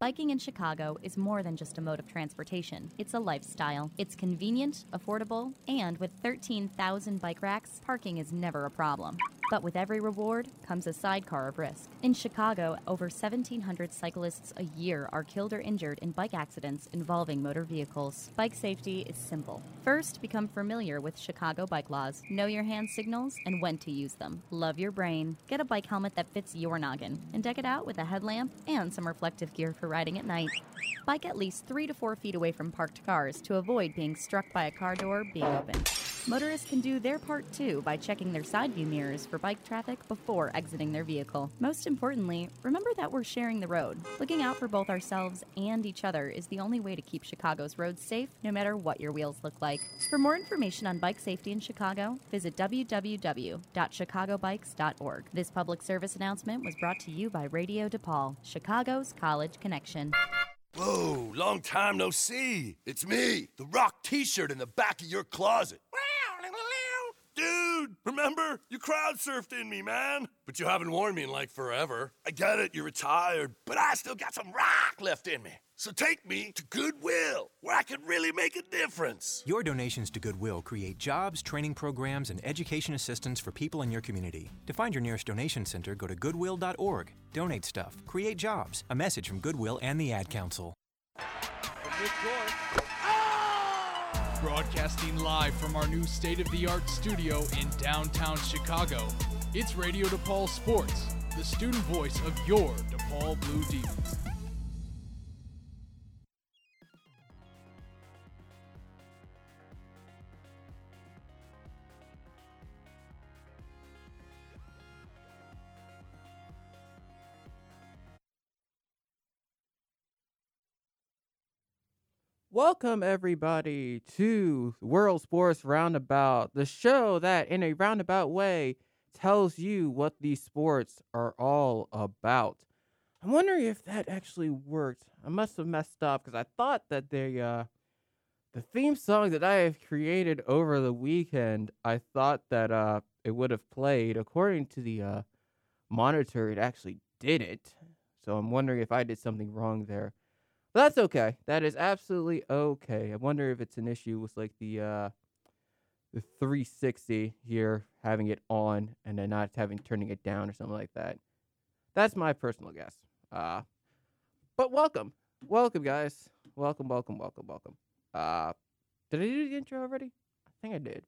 Biking in Chicago is more than just a mode of transportation. It's a lifestyle. It's convenient, affordable, and with 13,000 bike racks, parking is never a problem. But with every reward comes a sidecar of risk. In Chicago, over 1,700 cyclists a year are killed or injured in bike accidents involving motor vehicles. Bike safety is simple. First, become familiar with Chicago bike laws, know your hand signals, and when to use them. Love your brain. Get a bike helmet that fits your noggin, and deck it out with a headlamp and some reflective gear for riding at night. Bike at least three to four feet away from parked cars to avoid being struck by a car door being open. Motorists can do their part too by checking their side view mirrors for bike traffic before exiting their vehicle. Most importantly, remember that we're sharing the road. Looking out for both ourselves and each other is the only way to keep Chicago's roads safe, no matter what your wheels look like. For more information on bike safety in Chicago, visit www.chicagobikes.org. This public service announcement was brought to you by Radio DePaul, Chicago's College Connection. Whoa, long time no see. It's me, the rock t shirt in the back of your closet. Dude, remember? You crowd surfed in me, man. But you haven't worn me in like forever. I get it, you're retired, but I still got some rock left in me. So take me to Goodwill, where I can really make a difference. Your donations to Goodwill create jobs, training programs, and education assistance for people in your community. To find your nearest donation center, go to goodwill.org. Donate stuff, create jobs. A message from Goodwill and the Ad Council. Broadcasting live from our new state of the art studio in downtown Chicago, it's Radio DePaul Sports, the student voice of your DePaul Blue Demons. Welcome, everybody, to World Sports Roundabout, the show that, in a roundabout way, tells you what these sports are all about. I'm wondering if that actually worked. I must have messed up because I thought that the uh, the theme song that I have created over the weekend, I thought that uh, it would have played. According to the uh, monitor, it actually did it. So I'm wondering if I did something wrong there. But that's okay. That is absolutely okay. I wonder if it's an issue with like the uh the 360 here having it on and then not having turning it down or something like that. That's my personal guess. Uh but welcome. Welcome guys. Welcome, welcome, welcome, welcome. Uh did I do the intro already? I think I did.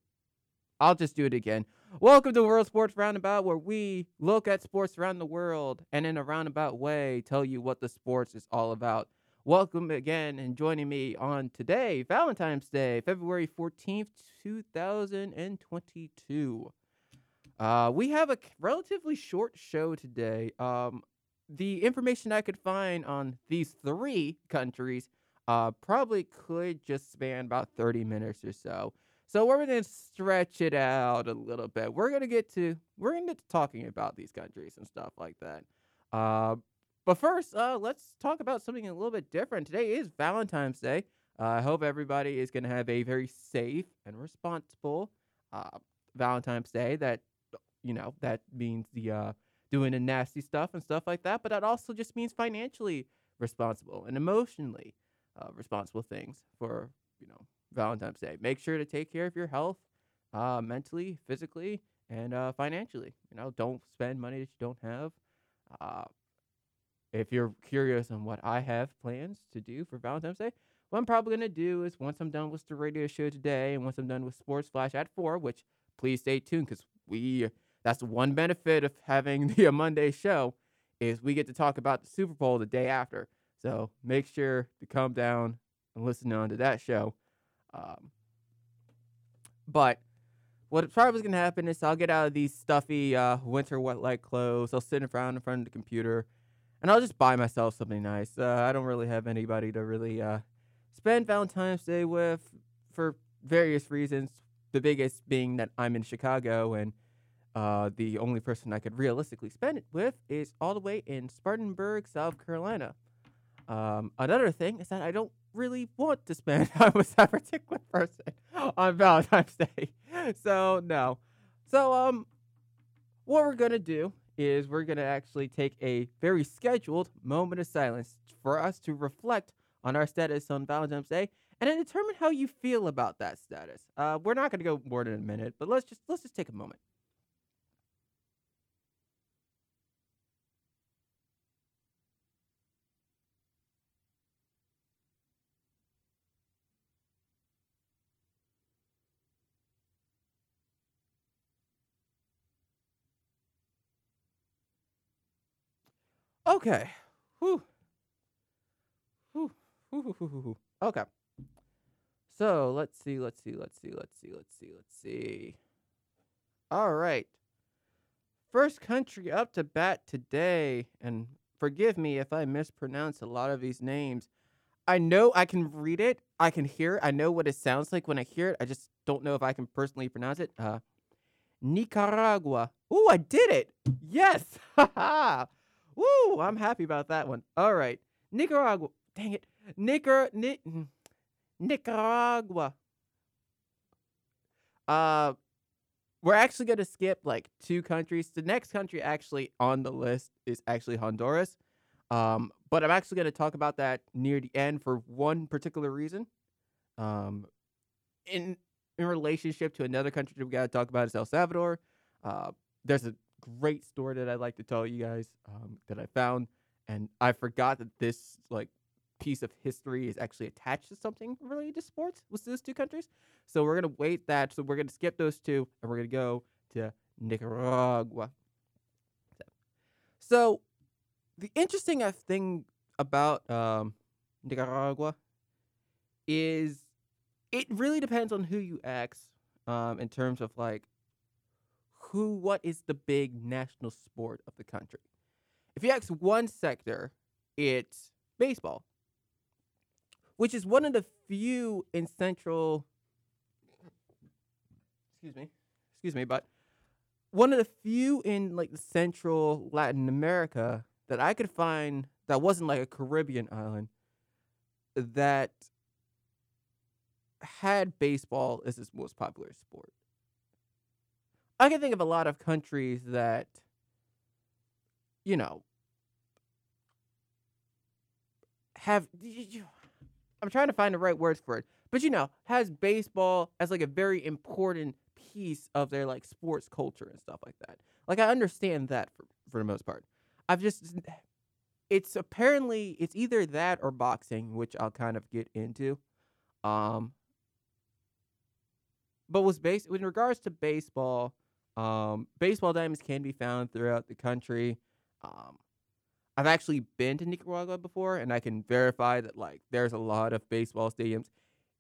I'll just do it again. Welcome to World Sports Roundabout, where we look at sports around the world and in a roundabout way tell you what the sports is all about. Welcome again and joining me on today, Valentine's Day, February 14th, 2022. Uh, we have a relatively short show today. Um, the information I could find on these three countries uh, probably could just span about 30 minutes or so. So we're going to stretch it out a little bit. We're going to get to we're going to get to talking about these countries and stuff like that. Uh, but first, uh, let's talk about something a little bit different. Today is Valentine's Day. Uh, I hope everybody is going to have a very safe and responsible uh, Valentine's Day. That you know that means the uh, doing the nasty stuff and stuff like that, but that also just means financially responsible and emotionally uh, responsible things for you know Valentine's Day. Make sure to take care of your health, uh, mentally, physically, and financially. You know, don't spend money that you don't have. Uh, if you're curious on what I have plans to do for Valentine's Day, what I'm probably going to do is once I'm done with the radio show today and once I'm done with Sports Flash at 4, which please stay tuned because we, that's one benefit of having the Monday show is we get to talk about the Super Bowl the day after. So make sure to come down and listen on to that show. Um, but what probably is going to happen is I'll get out of these stuffy uh, winter wet light clothes. I'll sit around in front of the computer and I'll just buy myself something nice. Uh, I don't really have anybody to really uh, spend Valentine's Day with for various reasons. The biggest being that I'm in Chicago, and uh, the only person I could realistically spend it with is all the way in Spartanburg, South Carolina. Um, another thing is that I don't really want to spend time with that particular person on Valentine's Day. So no. So um, what we're gonna do is we're going to actually take a very scheduled moment of silence for us to reflect on our status on Valentine's Day and then determine how you feel about that status. Uh, we're not going to go more than a minute, but let's just let's just take a moment. Okay. Whew. Whew. Okay. So let's see, let's see, let's see, let's see, let's see, let's see. All right. First country up to bat today, and forgive me if I mispronounce a lot of these names. I know I can read it, I can hear it, I know what it sounds like when I hear it. I just don't know if I can personally pronounce it. Uh, Nicaragua. Ooh, I did it. Yes. Haha. Woo, I'm happy about that one. All right. Nicaragua. Dang it. Nicar Ni- Nicaragua. Uh we're actually going to skip like two countries. The next country actually on the list is actually Honduras. Um, but I'm actually going to talk about that near the end for one particular reason. Um, in in relationship to another country we got to talk about is El Salvador. Uh, there's a great story that I'd like to tell you guys um, that I found, and I forgot that this like piece of history is actually attached to something related to sports with those two countries. So we're gonna wait that. So we're gonna skip those two, and we're gonna go to Nicaragua. So the interesting uh, thing about um, Nicaragua is it really depends on who you ask um, in terms of like who what is the big national sport of the country. If you ask one sector, it's baseball, which is one of the few in central. Excuse me, excuse me, but one of the few in like the central Latin America that I could find that wasn't like a Caribbean island that had baseball as its most popular sport. I can think of a lot of countries that, you know, have. I'm trying to find the right words for it, but you know, has baseball as like a very important piece of their like sports culture and stuff like that. Like I understand that for for the most part. I've just it's apparently it's either that or boxing, which I'll kind of get into. Um but was based in regards to baseball, um, baseball diamonds can be found throughout the country. Um, I've actually been to Nicaragua before, and I can verify that like there's a lot of baseball stadiums.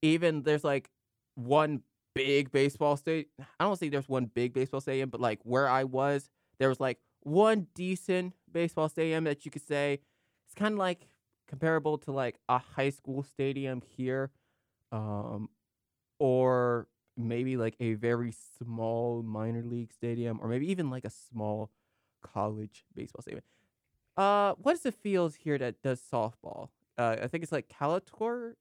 Even there's like one big baseball stadium. I don't say there's one big baseball stadium, but like where I was, there was like one decent baseball stadium that you could say it's kind of like comparable to like a high school stadium here, um, or maybe like a very small minor league stadium, or maybe even like a small college baseball stadium. Uh, what is the field here that does softball? Uh, I think it's like Calator,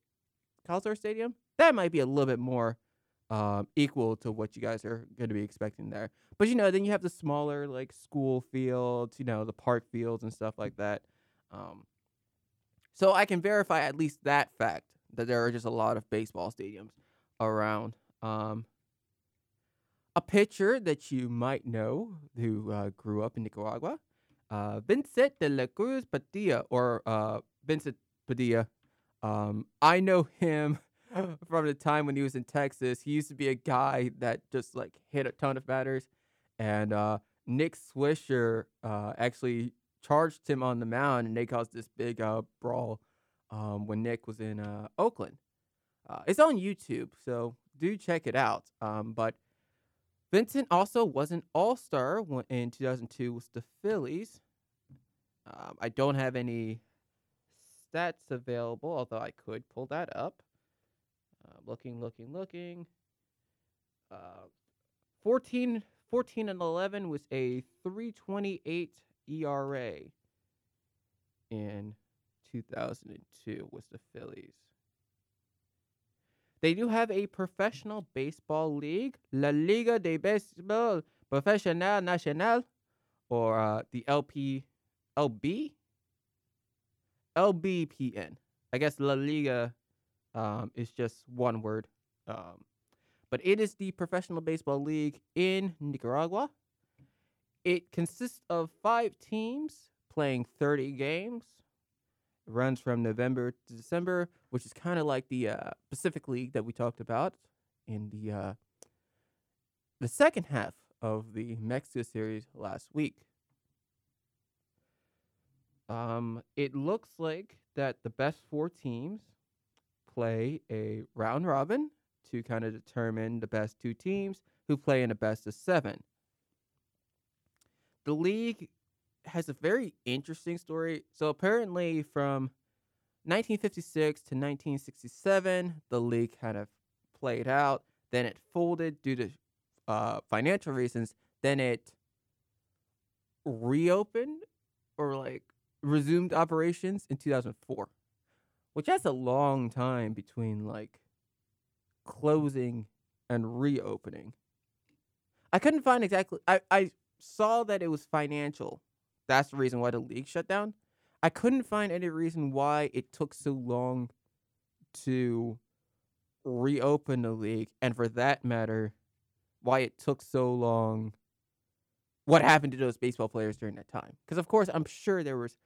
Calator Stadium. That might be a little bit more um, equal to what you guys are going to be expecting there. But you know, then you have the smaller like school fields, you know, the park fields and stuff like that. Um, so I can verify at least that fact that there are just a lot of baseball stadiums around. Um, a pitcher that you might know who uh, grew up in Nicaragua, uh, Vincent de la Cruz Padilla, or uh, Vincent Padilla. Um, I know him from the time when he was in Texas. He used to be a guy that just like hit a ton of batters, and uh, Nick Swisher uh, actually charged him on the mound, and they caused this big uh, brawl um, when Nick was in Oakland. It's on YouTube, so do check it out. Um, but Vincent also was an All Star in 2002 with the Phillies. Um, I don't have any stats available, although I could pull that up. Uh, looking, looking, looking. Uh, 14, 14 and 11 was a 328 ERA in 2002 was the Phillies. They do have a professional baseball league, La Liga de Baseball Profesional Nacional, or uh, the LP, LB, LBPN. I guess La Liga um, is just one word. Um, but it is the professional baseball league in Nicaragua. It consists of five teams playing 30 games. Runs from November to December, which is kind of like the uh, Pacific League that we talked about in the uh, the second half of the Mexico series last week. Um, it looks like that the best four teams play a round robin to kind of determine the best two teams who play in a best of seven. The league has a very interesting story. So apparently, from 1956 to 1967, the league kind of played out. Then it folded due to uh, financial reasons. Then it reopened or like resumed operations in 2004, which that's a long time between like closing and reopening. I couldn't find exactly. I, I saw that it was financial. That's the reason why the league shut down. I couldn't find any reason why it took so long to reopen the league, and for that matter, why it took so long. What happened to those baseball players during that time? Because of course, I'm sure there was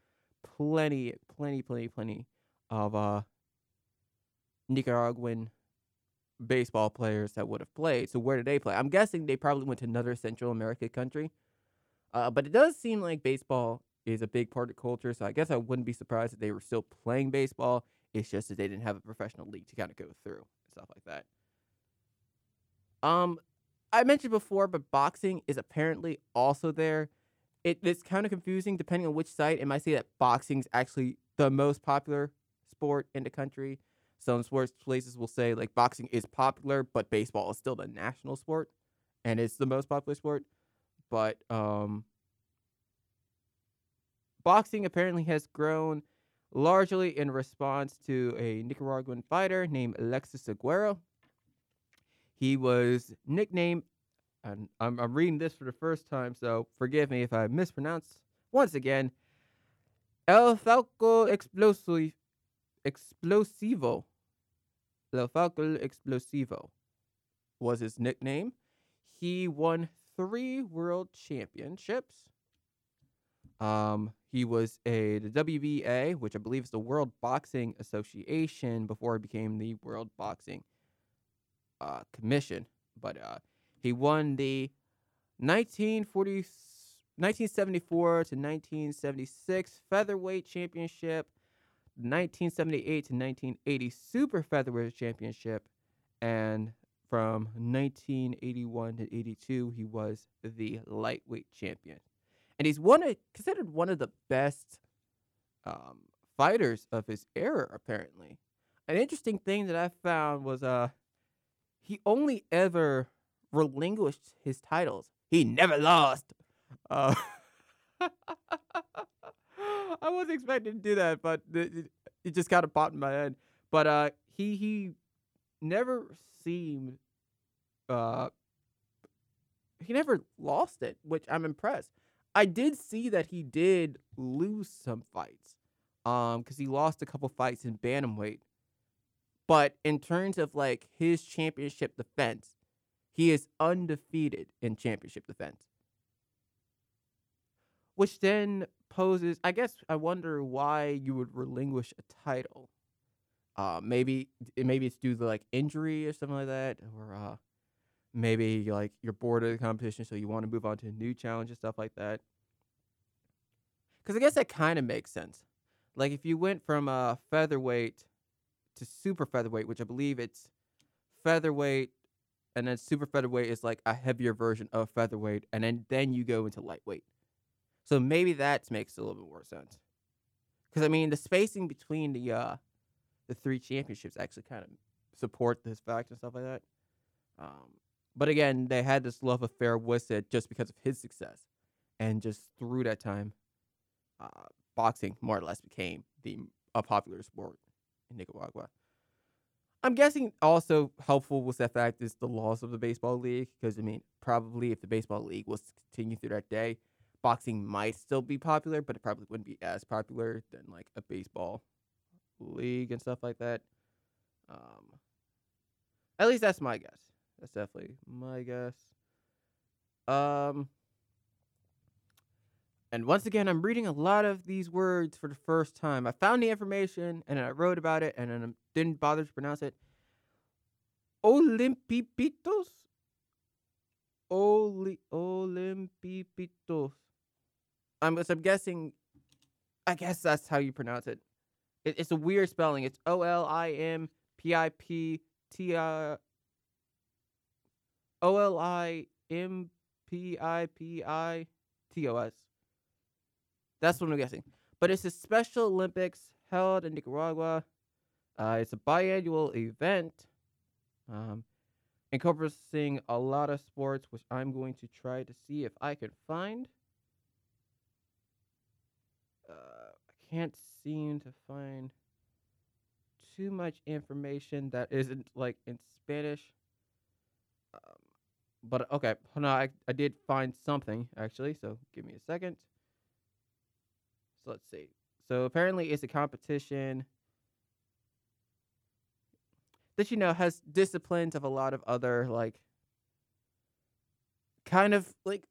plenty, plenty, plenty, plenty of uh, Nicaraguan baseball players that would have played. So where did they play? I'm guessing they probably went to another Central America country. Uh, but it does seem like baseball is a big part of culture. So I guess I wouldn't be surprised if they were still playing baseball. It's just that they didn't have a professional league to kind of go through and stuff like that. Um, I mentioned before, but boxing is apparently also there. It, it's kind of confusing depending on which site. It might say that boxing is actually the most popular sport in the country. Some sports places will say like boxing is popular, but baseball is still the national sport, and it's the most popular sport. But um, boxing apparently has grown largely in response to a Nicaraguan fighter named Alexis Argüello. He was nicknamed, and I'm, I'm reading this for the first time, so forgive me if I mispronounce once again. El Falco Explosivo. Explosivo. El Falco Explosivo was his nickname. He won three world championships. Um, he was a the WBA, which I believe is the World Boxing Association before it became the World Boxing uh, Commission. But uh, he won the 1940, 1974 to 1976 featherweight championship, 1978 to 1980 super featherweight championship, and from 1981 to 82 he was the lightweight champion and he's one of, considered one of the best um, fighters of his era. Apparently, an interesting thing that I found was uh he only ever relinquished his titles. He never lost. Uh, I wasn't expecting to do that, but it, it just kind of popped in my head. But uh, he he never seemed uh he never lost it, which I'm impressed. I did see that he did lose some fights, um, because he lost a couple fights in bantamweight. But in terms of like his championship defense, he is undefeated in championship defense. Which then poses, I guess, I wonder why you would relinquish a title. Uh, maybe maybe it's due to like injury or something like that, or uh, maybe like you're bored of the competition, so you want to move on to a new challenge and stuff like that. Because I guess that kind of makes sense. Like if you went from uh, featherweight to super featherweight, which I believe it's featherweight, and then super featherweight is like a heavier version of featherweight, and then then you go into lightweight. So maybe that makes a little bit more sense. Because I mean, the spacing between the uh, the three championships actually kind of support this fact and stuff like that. Um, but again, they had this love affair with it just because of his success, and just through that time, uh, boxing more or less became the a popular sport in Nicaragua. I'm guessing also helpful was that fact is the loss of the baseball league because I mean probably if the baseball league was to continue through that day, boxing might still be popular, but it probably wouldn't be as popular than like a baseball league and stuff like that. Um, at least that's my guess. That's definitely my guess. Um, and once again, I'm reading a lot of these words for the first time. I found the information and I wrote about it and I didn't bother to pronounce it. Olimpipitos? Oli Olimpipitos. I'm, I'm guessing, I guess that's how you pronounce it. It it's a weird spelling. It's O L I M P I P T I O L I M P I P I T O S. That's what I'm guessing. But it's a Special Olympics held in Nicaragua. Uh, it's a biannual event um, encompassing a lot of sports, which I'm going to try to see if I can find. Uh, can't seem to find too much information that isn't like in Spanish. Um, but okay, no, I, I did find something actually, so give me a second. So let's see. So apparently it's a competition that you know has disciplines of a lot of other like kind of like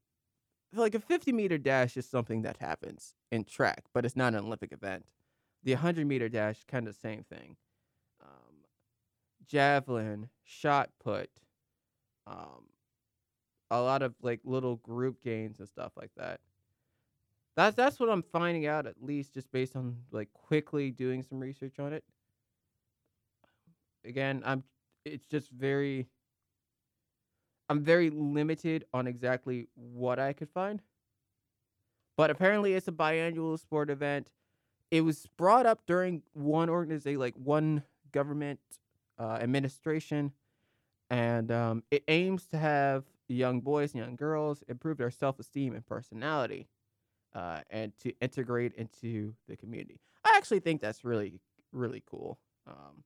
like a 50 meter dash is something that happens in track, but it's not an Olympic event. The 100 meter dash kind of the same thing. Um, javelin, shot put, um, a lot of like little group games and stuff like that. That's that's what I'm finding out at least just based on like quickly doing some research on it. Again, I'm it's just very I'm very limited on exactly what I could find. But apparently it's a biannual sport event. It was brought up during one organization like one government uh, administration and um, it aims to have young boys and young girls improve their self-esteem and personality uh, and to integrate into the community. I actually think that's really, really cool. Um,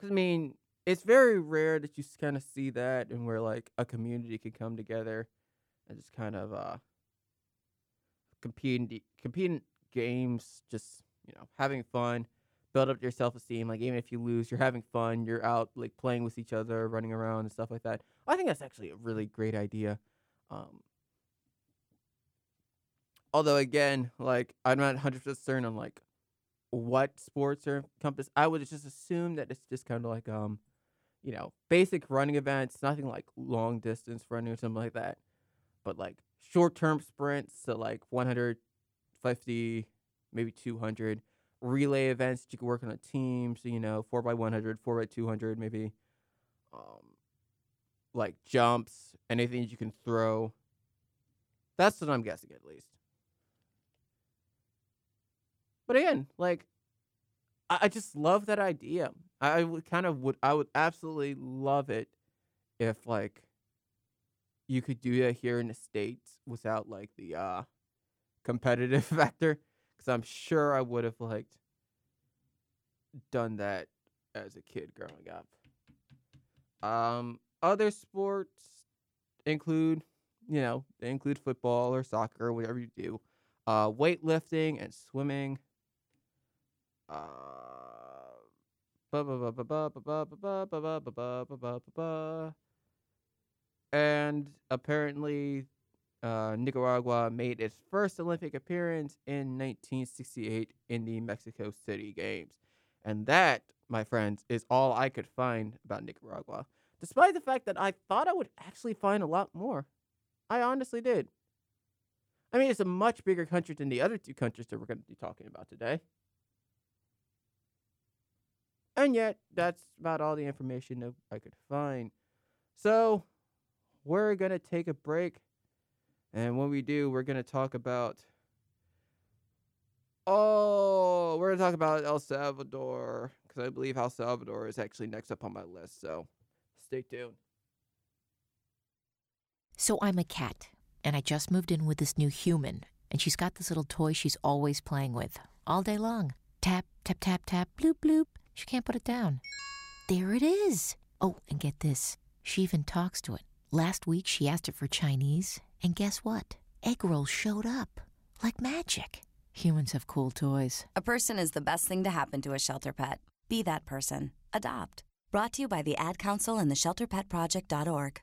Cause I mean, it's very rare that you kind of see that and where like a community can come together and just kind of uh competing competing games, just you know having fun, build up your self esteem. Like even if you lose, you're having fun. You're out like playing with each other, running around and stuff like that. I think that's actually a really great idea. Um, although again, like I'm not 100 percent certain on like what sports are encompassed. I would just assume that it's just kind of like um, you know, basic running events, nothing like long distance running or something like that, but like short term sprints, so like 150, maybe 200 relay events that you can work on a team. So you know, four by 100, four by 200, maybe. Um, like jumps, anything you can throw. That's what I'm guessing at least. But again, like I, I just love that idea. I, would kind of would I would absolutely love it if like you could do that here in the states without like the uh competitive factor because I'm sure I would have liked done that as a kid growing up. Um, other sports include, you know, they include football or soccer, or whatever you do. Uh, weightlifting and swimming. And apparently, uh, Nicaragua made its first Olympic appearance in 1968 in the Mexico City Games. And that, my friends, is all I could find about Nicaragua, despite the fact that I thought I would actually find a lot more. I honestly did. I mean, it's a much bigger country than the other two countries that we're going to be talking about today. And yet, that's about all the information that I could find. So, we're going to take a break. And when we do, we're going to talk about. Oh, we're going to talk about El Salvador. Because I believe El Salvador is actually next up on my list. So, stay tuned. So, I'm a cat, and I just moved in with this new human. And she's got this little toy she's always playing with all day long. Tap, tap, tap, tap, bloop, bloop. She can't put it down. There it is. Oh, and get this. She even talks to it. Last week she asked it for Chinese, and guess what? egg roll showed up like magic. Humans have cool toys. A person is the best thing to happen to a shelter pet. Be that person. Adopt. Brought to you by the Ad Council and the ShelterPetProject.org.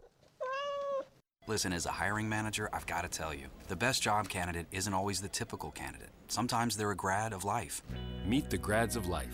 Listen, as a hiring manager, I've got to tell you, the best job candidate isn't always the typical candidate. Sometimes they're a grad of life. Meet the grads of life.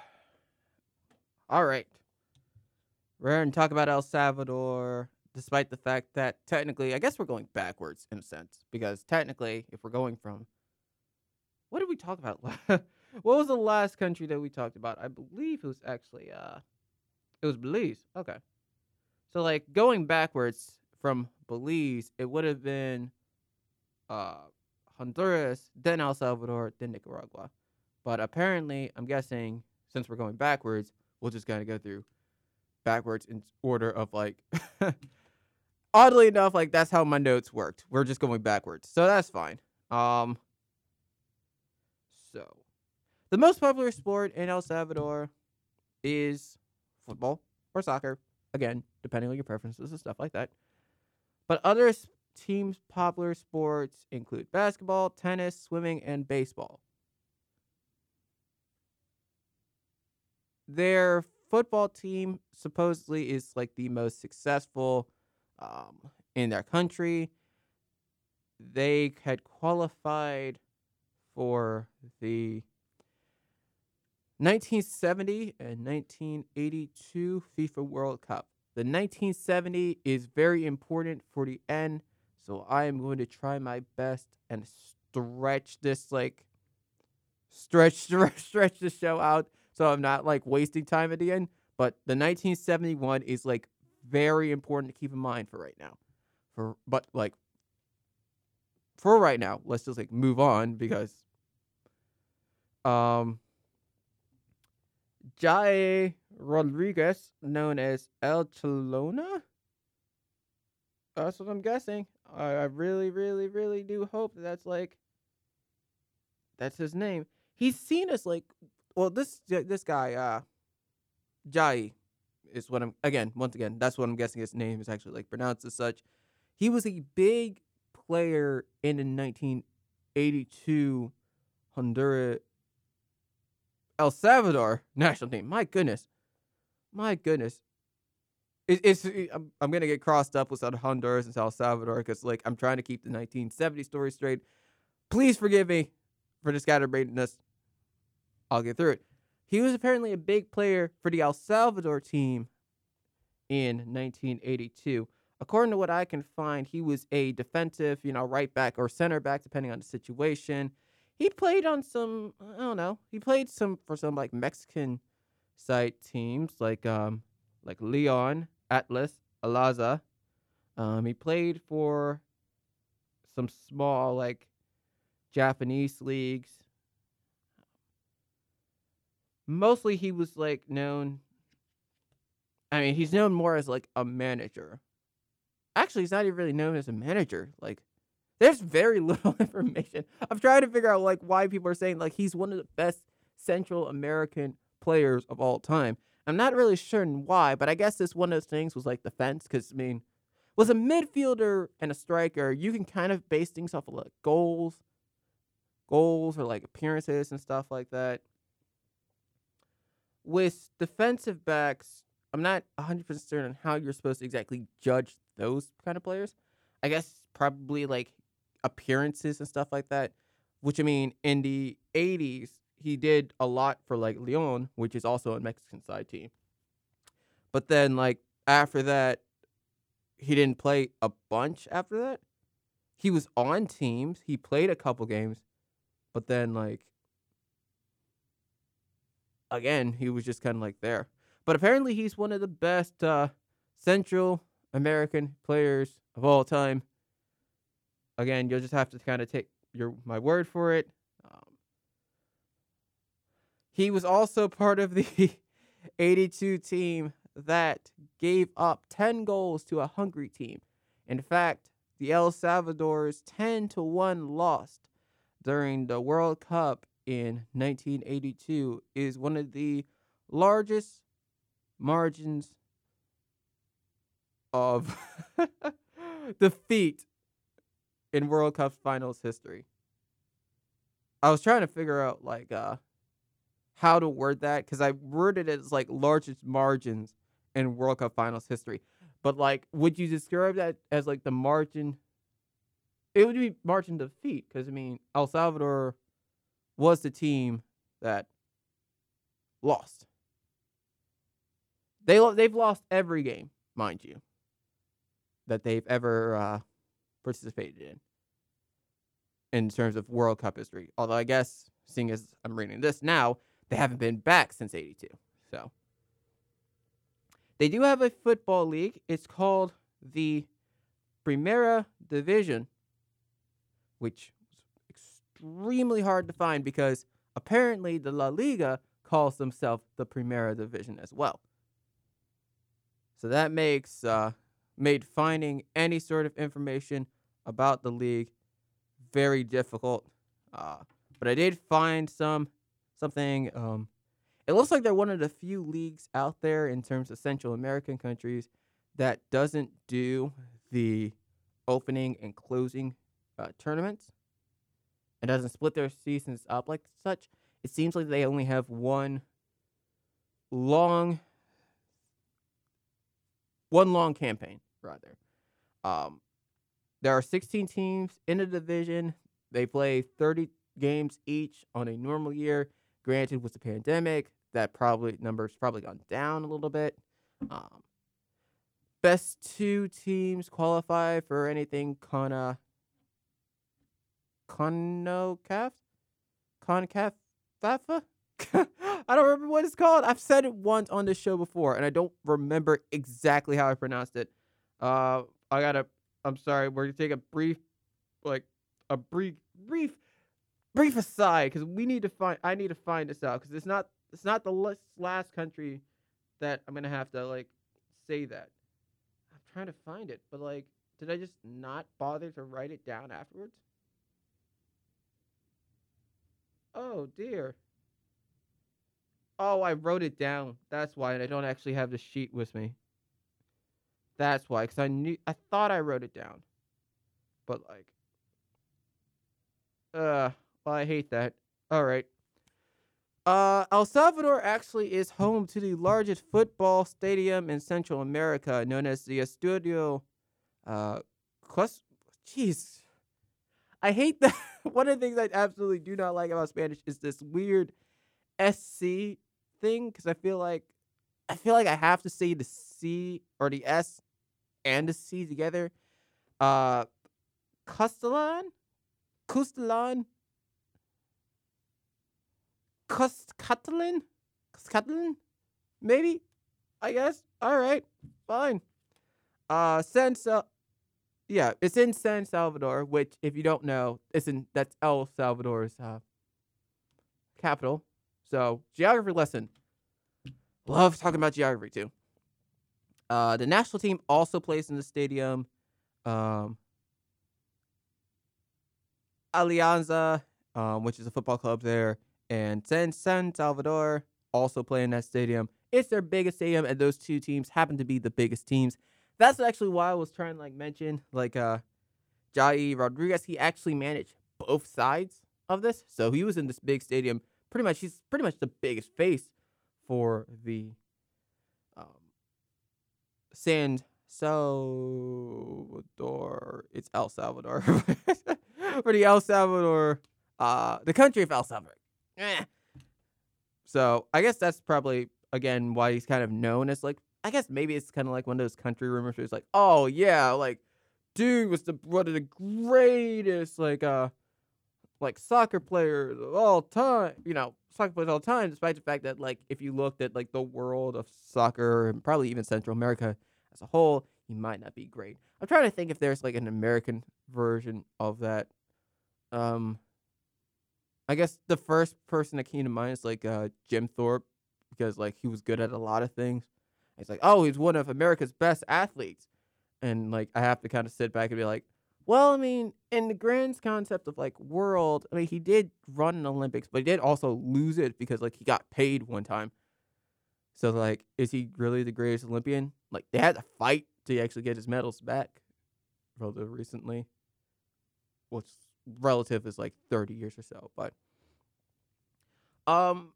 All right. We're going to talk about El Salvador, despite the fact that technically, I guess we're going backwards in a sense, because technically, if we're going from. What did we talk about? what was the last country that we talked about? I believe it was actually. uh It was Belize. Okay. So, like, going backwards from Belize, it would have been uh Honduras, then El Salvador, then Nicaragua. But apparently, I'm guessing since we're going backwards, we'll just kind of go through backwards in order of like. oddly enough, like that's how my notes worked. We're just going backwards, so that's fine. Um. So, the most popular sport in El Salvador is football or soccer. Again, depending on your preferences and stuff like that. But other teams' popular sports include basketball, tennis, swimming, and baseball. Their football team supposedly is like the most successful um, in their country. They had qualified for the 1970 and 1982 FIFA World Cup. The 1970 is very important for the end, so I am going to try my best and stretch this like stretch stretch stretch the show out so I'm not like wasting time at the end. But the 1971 is like very important to keep in mind for right now. For but like for right now, let's just like move on because um Jai Rodriguez, known as El Chelona. That's what I'm guessing. I, I really, really, really do hope that that's like that's his name. He's seen as like well this this guy uh Jai is what I'm again once again that's what I'm guessing his name is actually like pronounced as such. He was a big player in the 1982 Honduras El Salvador national team. My goodness, my goodness. It, it's I'm, I'm gonna get crossed up with Honduras and El Salvador because like I'm trying to keep the 1970 story straight. Please forgive me for the scatterbrainedness. I'll get through it. He was apparently a big player for the El Salvador team in 1982. According to what I can find, he was a defensive, you know, right back or center back, depending on the situation. He played on some, I don't know, he played some for some like Mexican side teams, like um, like Leon, Atlas, Alaza. Um, he played for some small like Japanese leagues. Mostly, he was like known. I mean, he's known more as like a manager. Actually, he's not even really known as a manager. Like, there's very little information. I'm trying to figure out like why people are saying like he's one of the best Central American players of all time. I'm not really sure why, but I guess this one of those things was like defense because I mean, was a midfielder and a striker, you can kind of base things off of like goals, goals or like appearances and stuff like that. With defensive backs, I'm not 100% certain on how you're supposed to exactly judge those kind of players. I guess probably like appearances and stuff like that. Which I mean, in the 80s, he did a lot for like Leon, which is also a Mexican side team. But then, like, after that, he didn't play a bunch after that. He was on teams, he played a couple games, but then, like, again, he was just kind of like there. But apparently, he's one of the best uh, Central American players of all time. Again, you'll just have to kind of take your my word for it. Um, he was also part of the 82 team that gave up 10 goals to a Hungary team. In fact, the El Salvador's 10 to 1 lost during the World Cup in 1982 is one of the largest margins of defeat in World Cup finals history. I was trying to figure out like uh how to word that because I worded it as like largest margins in World Cup finals history. But like, would you describe that as like the margin? It would be margin defeat because I mean El Salvador was the team that lost. They lo- they've lost every game, mind you, that they've ever uh, participated in in terms of World Cup history. Although I guess, seeing as I'm reading this now, they haven't been back since '82. So they do have a football league. It's called the Primera Division, which extremely hard to find because apparently the La Liga calls themselves the Primera Division as well. So that makes uh, made finding any sort of information about the league very difficult. Uh, but I did find some something. Um, it looks like they're one of the few leagues out there in terms of Central American countries that doesn't do the opening and closing uh, tournaments and doesn't split their seasons up like such. It seems like they only have one long one long campaign rather. Um, there are 16 teams in the division. They play 30 games each on a normal year. Granted, with the pandemic, that probably number's probably gone down a little bit. Um, best two teams qualify for anything Cona Conocaf Concaf FAFA. I don't remember what it's called. I've said it once on this show before, and I don't remember exactly how I pronounced it. Uh, I gotta. I'm sorry. We're gonna take a brief, like a brief, brief, brief aside because we need to find. I need to find this out because it's not. It's not the last country that I'm gonna have to like say that. I'm trying to find it, but like, did I just not bother to write it down afterwards? Oh dear. Oh, I wrote it down. That's why, and I don't actually have the sheet with me. That's why, because I knew, I thought I wrote it down, but like, uh, well, I hate that. All right. Uh, El Salvador actually is home to the largest football stadium in Central America, known as the Estadio. Uh, Quest. Jeez, I hate that. One of the things I absolutely do not like about Spanish is this weird SC thing because I feel like I feel like I have to say the C or the S and the C together. Uh Castellan? Castellan? Catalan? Catalan? Maybe? I guess. Alright. Fine. Uh since uh yeah, it's in San Salvador, which if you don't know, it's in that's El Salvador's uh capital. So, geography lesson. Love talking about geography too. Uh, the national team also plays in the stadium. Um, Alianza, um, which is a football club there, and San San Salvador also play in that stadium. It's their biggest stadium, and those two teams happen to be the biggest teams. That's actually why I was trying to like mention like uh, Jair Rodriguez. He actually managed both sides of this, so he was in this big stadium pretty much he's pretty much the biggest face for the um, San Salvador. It's El Salvador for the El Salvador, uh, the country of El Salvador. Eh. So I guess that's probably again why he's kind of known as like I guess maybe it's kind of like one of those country rumors where it's like, oh yeah, like dude was the one of the greatest like uh like soccer players of all time, you know, soccer players of all time, despite the fact that like if you looked at like the world of soccer and probably even Central America as a whole, he might not be great. I'm trying to think if there's like an American version of that Um, I guess the first person that came to mind is like uh, Jim Thorpe because like he was good at a lot of things. He's like, oh, he's one of America's best athletes, and like I have to kind of sit back and be like, well, I mean, in the grand concept of like world, I mean, he did run an Olympics, but he did also lose it because like he got paid one time. So like, is he really the greatest Olympian? Like they had to fight to actually get his medals back, relatively recently. What's relative is like thirty years or so, but um,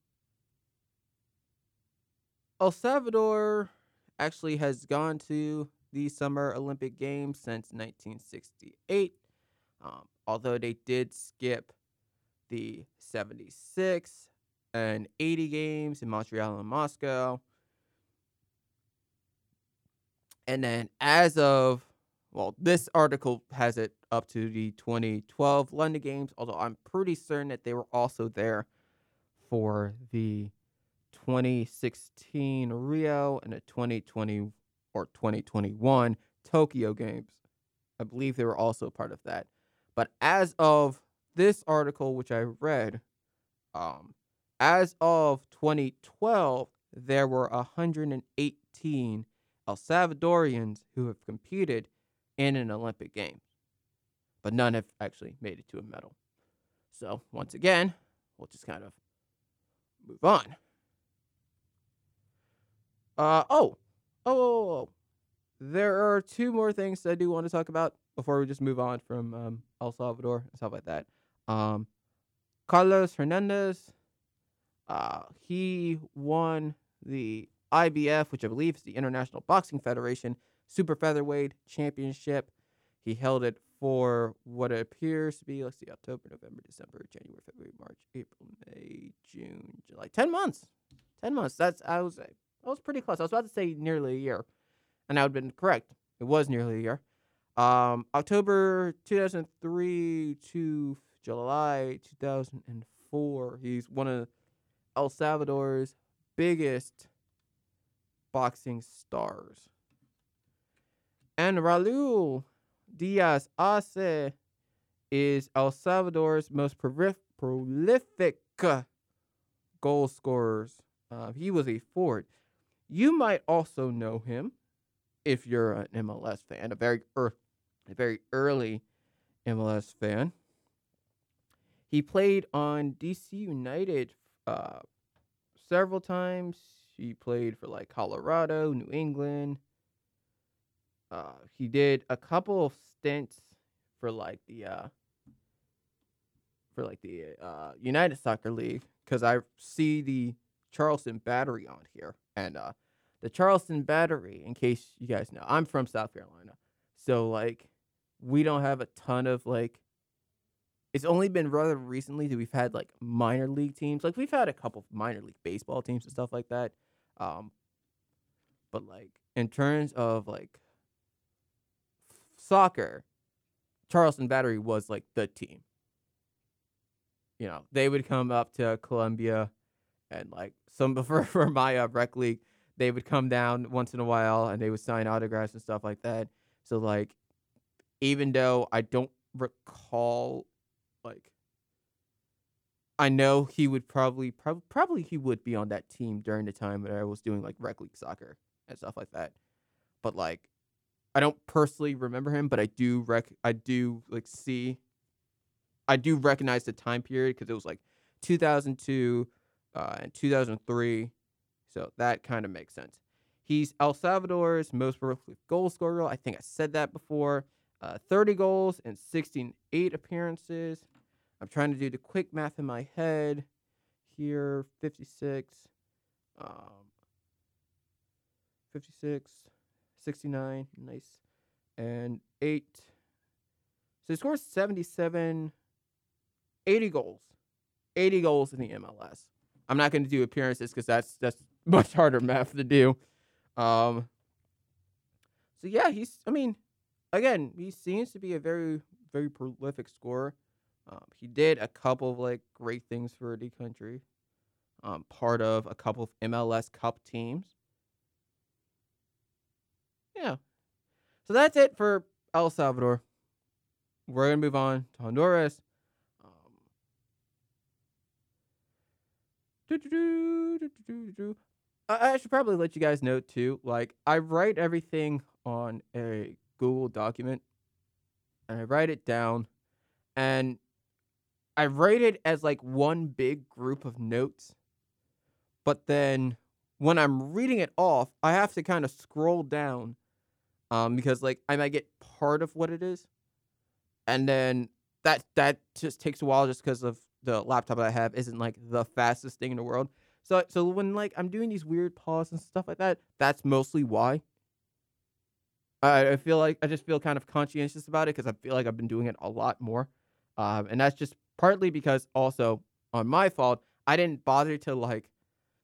El Salvador actually has gone to the Summer Olympic Games since 1968. Um, although they did skip the 76 and 80 games in Montreal and Moscow. And then as of well, this article has it up to the 2012 London Games, although I'm pretty certain that they were also there for the 2016 Rio and the 2020 or 2021 Tokyo Games. I believe they were also part of that. But as of this article, which I read, um, as of 2012, there were 118 El Salvadorians who have competed in an Olympic Games, but none have actually made it to a medal. So, once again, we'll just kind of move on. Uh, oh, oh, oh, oh, there are two more things I do want to talk about before we just move on from um, El Salvador and stuff like that. Um, Carlos Hernandez, uh, he won the IBF, which I believe is the International Boxing Federation Super Featherweight Championship. He held it for what appears to be, let's see, October, November, December, January, February, March, April, May, June, July. 10 months. 10 months. That's, I was, I was pretty close. I was about to say nearly a year. And I would have been correct. It was nearly a year. Um, October 2003 to July 2004. He's one of El Salvador's biggest boxing stars. And Raul Diaz Arce is El Salvador's most prolific goal scorers. Uh, he was a forward. You might also know him if you're an MLS fan, a very er- a very early MLS fan. He played on DC United uh, several times. He played for like Colorado, New England, uh, he did a couple of stints for like the uh, for like the uh, United Soccer League because I see the Charleston Battery on here, and uh, the Charleston Battery. In case you guys know, I'm from South Carolina, so like we don't have a ton of like. It's only been rather recently that we've had like minor league teams. Like we've had a couple minor league baseball teams and stuff like that. Um, but like in terms of like soccer, Charleston Battery was like the team. You know, they would come up to Columbia and like some for, for my uh, rec league, they would come down once in a while and they would sign autographs and stuff like that. So like even though I don't recall like I know he would probably prob- probably he would be on that team during the time that I was doing like rec league soccer and stuff like that. But like I don't personally remember him, but I do rec I do like see I do recognize the time period because it was like 2002 uh, and 2003, so that kind of makes sense. He's El Salvador's most prolific goal scorer. I think I said that before. Uh, 30 goals and 68 appearances. I'm trying to do the quick math in my head here. 56. Um, 56. 69. Nice. And 8. So he scores 77, 80 goals. 80 goals in the MLS. I'm not going to do appearances because that's that's much harder math to do. Um, so yeah, he's. I mean, again, he seems to be a very very prolific scorer. Um, he did a couple of like great things for the country. Um, part of a couple of MLS Cup teams. Yeah. So that's it for El Salvador. We're to move on to Honduras. I should probably let you guys know too. Like, I write everything on a Google document, and I write it down, and I write it as like one big group of notes. But then when I'm reading it off, I have to kind of scroll down, um, because like I might get part of what it is, and then that that just takes a while just because of the laptop that I have isn't like the fastest thing in the world. So so when like I'm doing these weird pauses and stuff like that, that's mostly why. I, I feel like I just feel kind of conscientious about it because I feel like I've been doing it a lot more, um, and that's just partly because also on my fault I didn't bother to like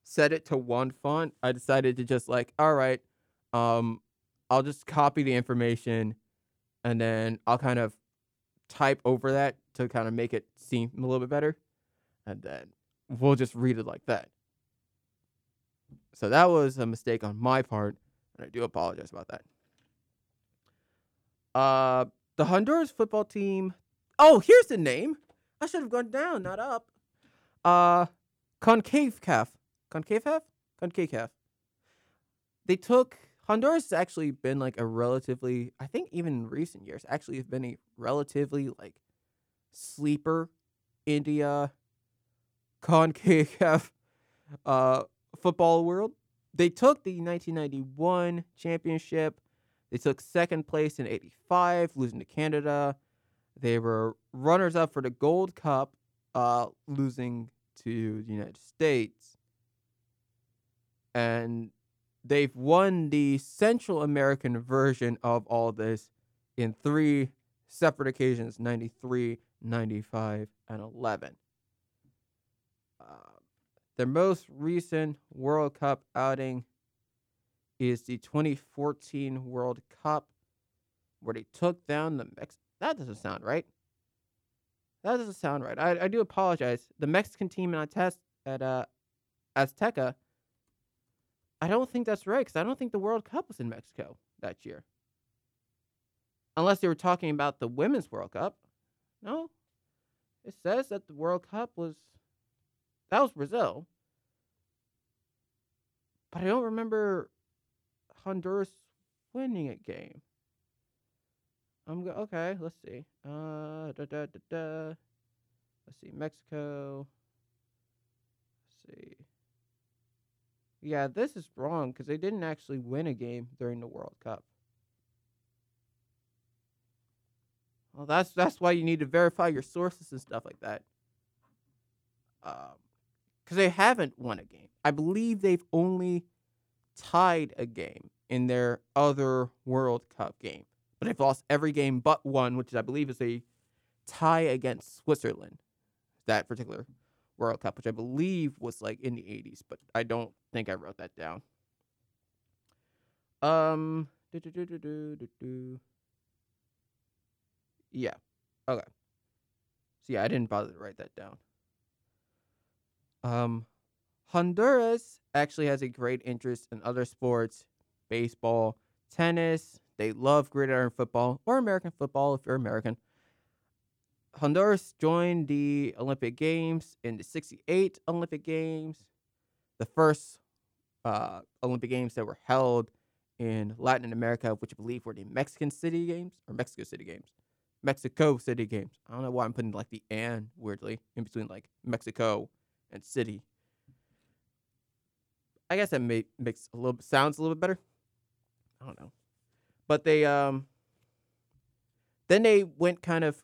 set it to one font. I decided to just like all right, um, I'll just copy the information, and then I'll kind of type over that to kind of make it seem a little bit better, and then we'll just read it like that. So that was a mistake on my part, and I do apologize about that. Uh, the Honduras football team. Oh, here's the name. I should have gone down, not up. Uh, Concave Calf. Concave Calf? Concave Calf. They took Honduras has actually been like a relatively, I think even in recent years, actually have been a relatively like sleeper India CONCACAF uh, football world. They took the 1991 championship. They took second place in 85, losing to Canada. They were runners up for the Gold Cup, uh, losing to the United States. And they've won the Central American version of all this in three separate occasions 93, 95, and 11. Uh, their most recent World Cup outing is the 2014 World Cup, where they took down the Mex. That doesn't sound right. That doesn't sound right. I, I do apologize. The Mexican team in test at uh, Azteca. I don't think that's right because I don't think the World Cup was in Mexico that year. Unless they were talking about the Women's World Cup. No. It says that the World Cup was. That was Brazil. But I don't remember Honduras winning a game. I'm go- okay. Let's see. Uh, da, da, da, da. Let's see. Mexico. Let's see. Yeah, this is wrong because they didn't actually win a game during the World Cup. Well, that's that's why you need to verify your sources and stuff like that. Um, because they haven't won a game. I believe they've only tied a game in their other World Cup game, but they've lost every game but one, which I believe is a tie against Switzerland. That particular World Cup, which I believe was like in the 80s, but I don't think I wrote that down. Um, do-do-do-do-do-do-do. Yeah, okay. So yeah, I didn't bother to write that down. Um, Honduras actually has a great interest in other sports, baseball, tennis. They love gridiron football or American football if you're American. Honduras joined the Olympic Games in the 68 Olympic Games, the first uh, Olympic Games that were held in Latin America, which I believe were the Mexican City Games or Mexico City Games. Mexico City Games. I don't know why I'm putting like the and weirdly in between like Mexico and city. I guess that may, makes a little sounds a little bit better. I don't know. But they um then they went kind of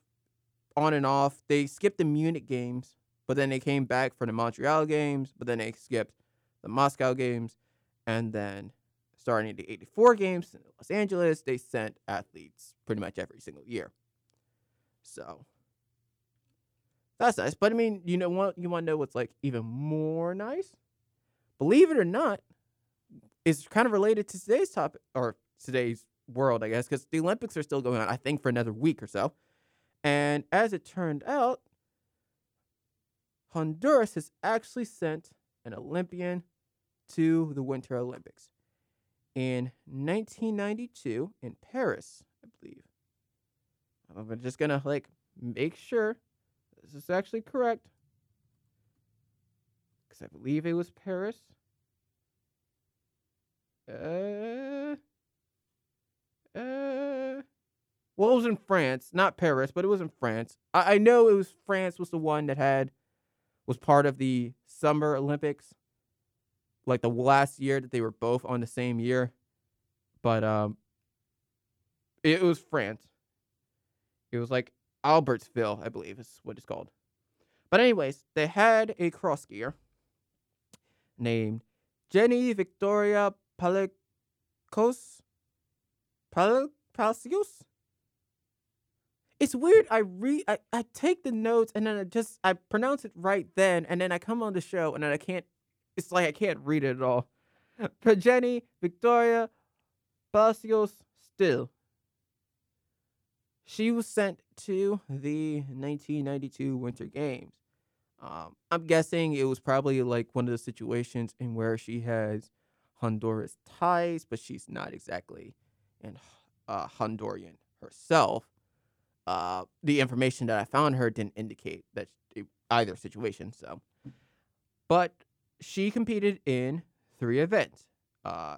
on and off. They skipped the Munich games, but then they came back for the Montreal games, but then they skipped the Moscow games, and then starting the 84 games in Los Angeles, they sent athletes pretty much every single year. So that's nice. But I mean, you know what you want to know what's like even more nice? Believe it or not, is kind of related to today's topic or today's world, I guess, because the Olympics are still going on, I think, for another week or so. And as it turned out, Honduras has actually sent an Olympian to the Winter Olympics in 1992 in Paris. I'm just gonna like make sure this is actually correct. because I believe it was Paris. Uh, uh, well, it was in France, not Paris, but it was in France. I, I know it was France was the one that had was part of the Summer Olympics, like the last year that they were both on the same year. But um, it was France. It was like Albertsville, I believe is what it's called. But anyways, they had a cross skier named Jenny Victoria Palikos Pal- Palcios. It's weird. I read, I, I take the notes and then I just I pronounce it right then, and then I come on the show and then I can't. It's like I can't read it at all. But Jenny Victoria Palacios still. She was sent to the 1992 Winter Games. Um, I'm guessing it was probably like one of the situations in where she has Honduras ties, but she's not exactly an uh, Honduran herself. Uh, the information that I found her didn't indicate that it, either situation. So, but she competed in three events. Uh,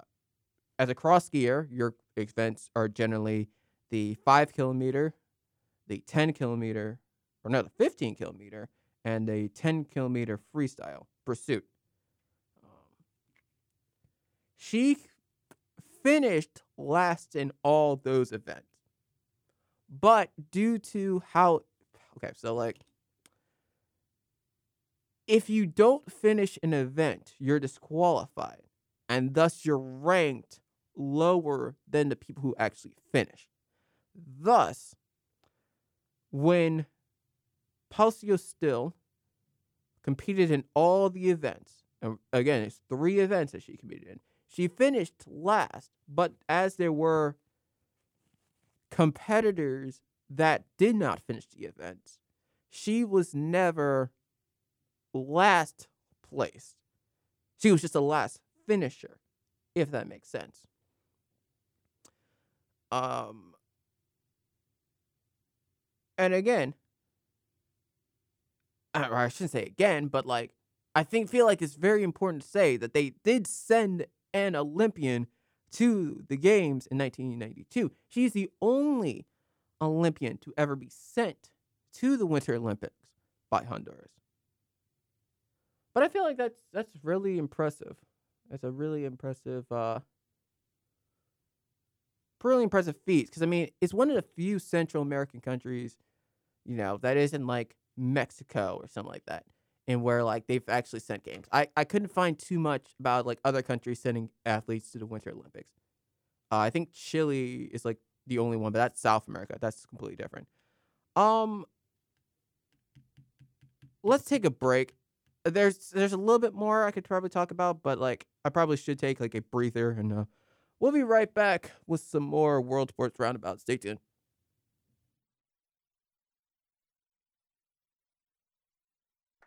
as a cross skier, your events are generally the five kilometer, the 10 kilometer, or no, the 15 kilometer, and the 10 kilometer freestyle pursuit. Um, she finished last in all those events. But due to how, okay, so like, if you don't finish an event, you're disqualified, and thus you're ranked lower than the people who actually finish. Thus, when Palacios-Stillo competed in all the events, and again, it's three events that she competed in. She finished last, but as there were competitors that did not finish the events, she was never last placed. She was just a last finisher, if that makes sense. Um, and again, or I shouldn't say again, but like I think feel like it's very important to say that they did send an Olympian to the games in 1992. She's the only Olympian to ever be sent to the Winter Olympics by Honduras. But I feel like that's that's really impressive. That's a really impressive uh really impressive feat because I mean it's one of the few Central American countries, you know, that isn't like Mexico or something like that, and where like they've actually sent games. I I couldn't find too much about like other countries sending athletes to the Winter Olympics. Uh, I think Chile is like the only one, but that's South America. That's completely different. Um, let's take a break. There's there's a little bit more I could probably talk about, but like I probably should take like a breather and uh, we'll be right back with some more World Sports Roundabout. Stay tuned.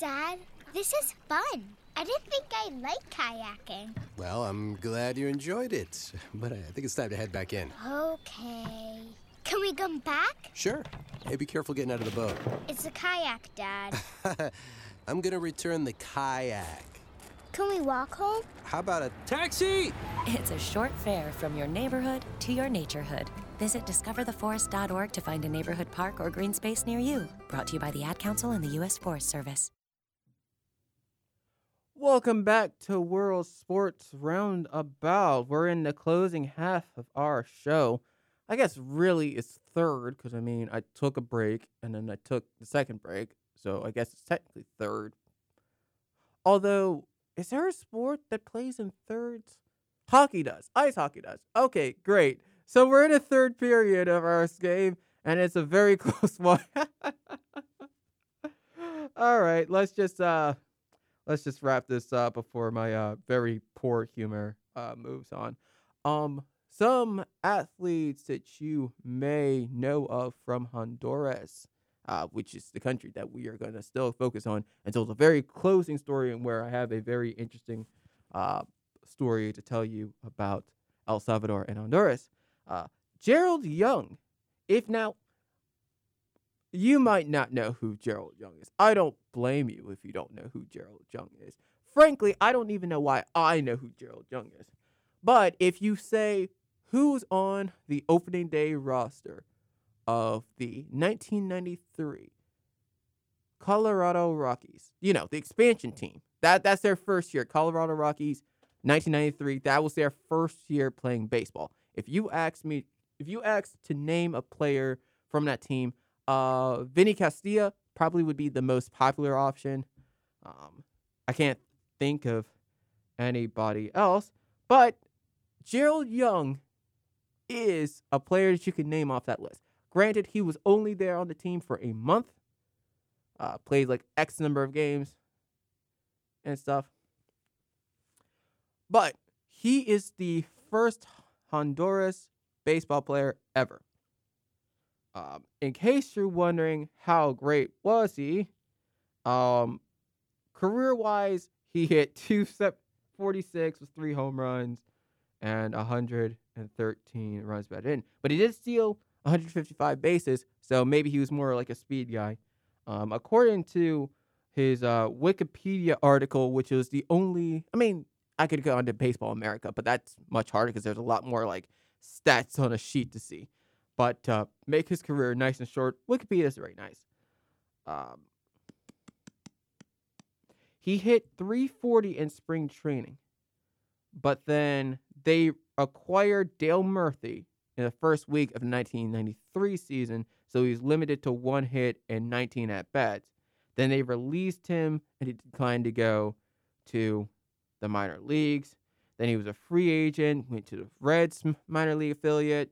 Dad, this is fun. I didn't think I liked kayaking. Well, I'm glad you enjoyed it, but I think it's time to head back in. Okay. Can we come back? Sure. Hey, be careful getting out of the boat. It's a kayak, Dad. I'm gonna return the kayak. Can we walk home? How about a taxi? It's a short fare from your neighborhood to your naturehood. Visit discovertheforest.org to find a neighborhood park or green space near you. Brought to you by the Ad Council and the U.S. Forest Service. Welcome back to World Sports Roundabout. We're in the closing half of our show. I guess really it's third because I mean I took a break and then I took the second break, so I guess it's technically third. Although, is there a sport that plays in thirds? Hockey does. Ice hockey does. Okay, great. So we're in a third period of our game, and it's a very close one. All right, let's just uh let's just wrap this up before my uh, very poor humor uh, moves on. Um, some athletes that you may know of from Honduras, uh, which is the country that we are going to still focus on until the very closing story, and where I have a very interesting uh, story to tell you about El Salvador and Honduras. Uh, Gerald Young, if now you might not know who Gerald Young is. I don't blame you if you don't know who Gerald Young is. Frankly, I don't even know why I know who Gerald Young is. But if you say who's on the opening day roster of the 1993 Colorado Rockies, you know, the expansion team. That that's their first year. Colorado Rockies 1993. That was their first year playing baseball. If you ask me if you ask to name a player from that team, uh, Vinny Castilla probably would be the most popular option. Um, I can't think of anybody else, but Gerald Young is a player that you can name off that list. Granted, he was only there on the team for a month, uh, played like X number of games and stuff. But he is the first Honduras baseball player ever um, in case you're wondering how great was he, um, career wise, he hit 246 with three home runs and 113 runs batted in. But he did steal 155 bases, so maybe he was more like a speed guy. Um, according to his uh, Wikipedia article, which is the only, I mean, I could go into Baseball America, but that's much harder because there's a lot more like stats on a sheet to see. But to make his career nice and short, Wikipedia is very nice. Um, he hit 340 in spring training, but then they acquired Dale Murphy in the first week of the 1993 season, so he's limited to one hit and 19 at bats. Then they released him, and he declined to go to the minor leagues. Then he was a free agent, went to the Reds minor league affiliate,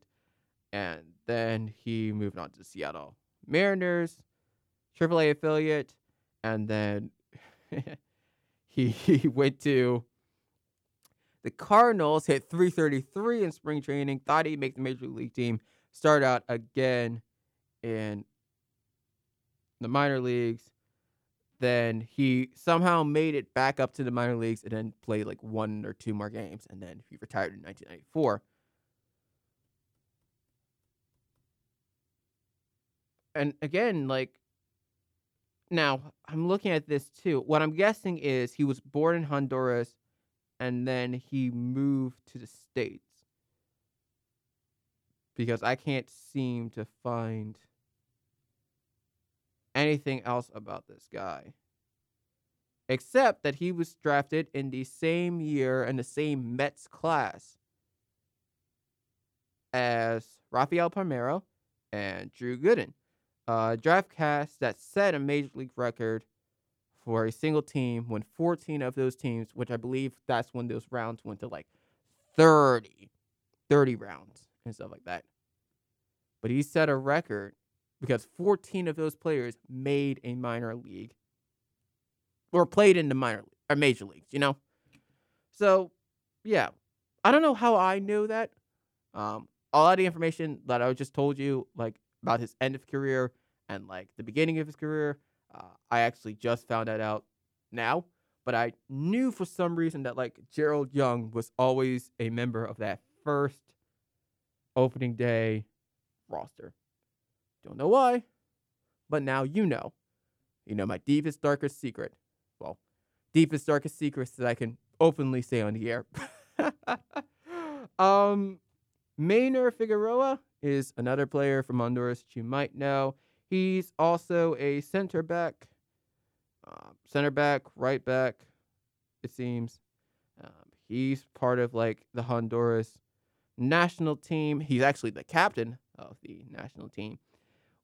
and then he moved on to Seattle Mariners, AAA affiliate, and then he, he went to the Cardinals, hit 333 in spring training, thought he'd make the major league team, start out again in the minor leagues. Then he somehow made it back up to the minor leagues and then played like one or two more games. And then he retired in 1994. And again, like now I'm looking at this too. What I'm guessing is he was born in Honduras and then he moved to the States. Because I can't seem to find anything else about this guy. Except that he was drafted in the same year and the same Mets class as Rafael Palmeiro and Drew Gooden uh, draft cast that set a major league record for a single team when 14 of those teams, which I believe that's when those rounds went to like 30, 30 rounds and stuff like that. But he set a record because 14 of those players made a minor league or played in the minor league or major leagues, you know? So, yeah. I don't know how I know that. Um, a lot of the information that I just told you, like about his end of career and like the beginning of his career. Uh, I actually just found that out now, but I knew for some reason that like Gerald Young was always a member of that first opening day roster. Don't know why, but now you know. You know my deepest, darkest secret. Well, deepest, darkest secrets that I can openly say on the air. um, Maynor Figueroa is another player from Honduras that you might know. He's also a center back, uh, center back, right back, it seems. Um, he's part of like the Honduras national team. He's actually the captain of the national team.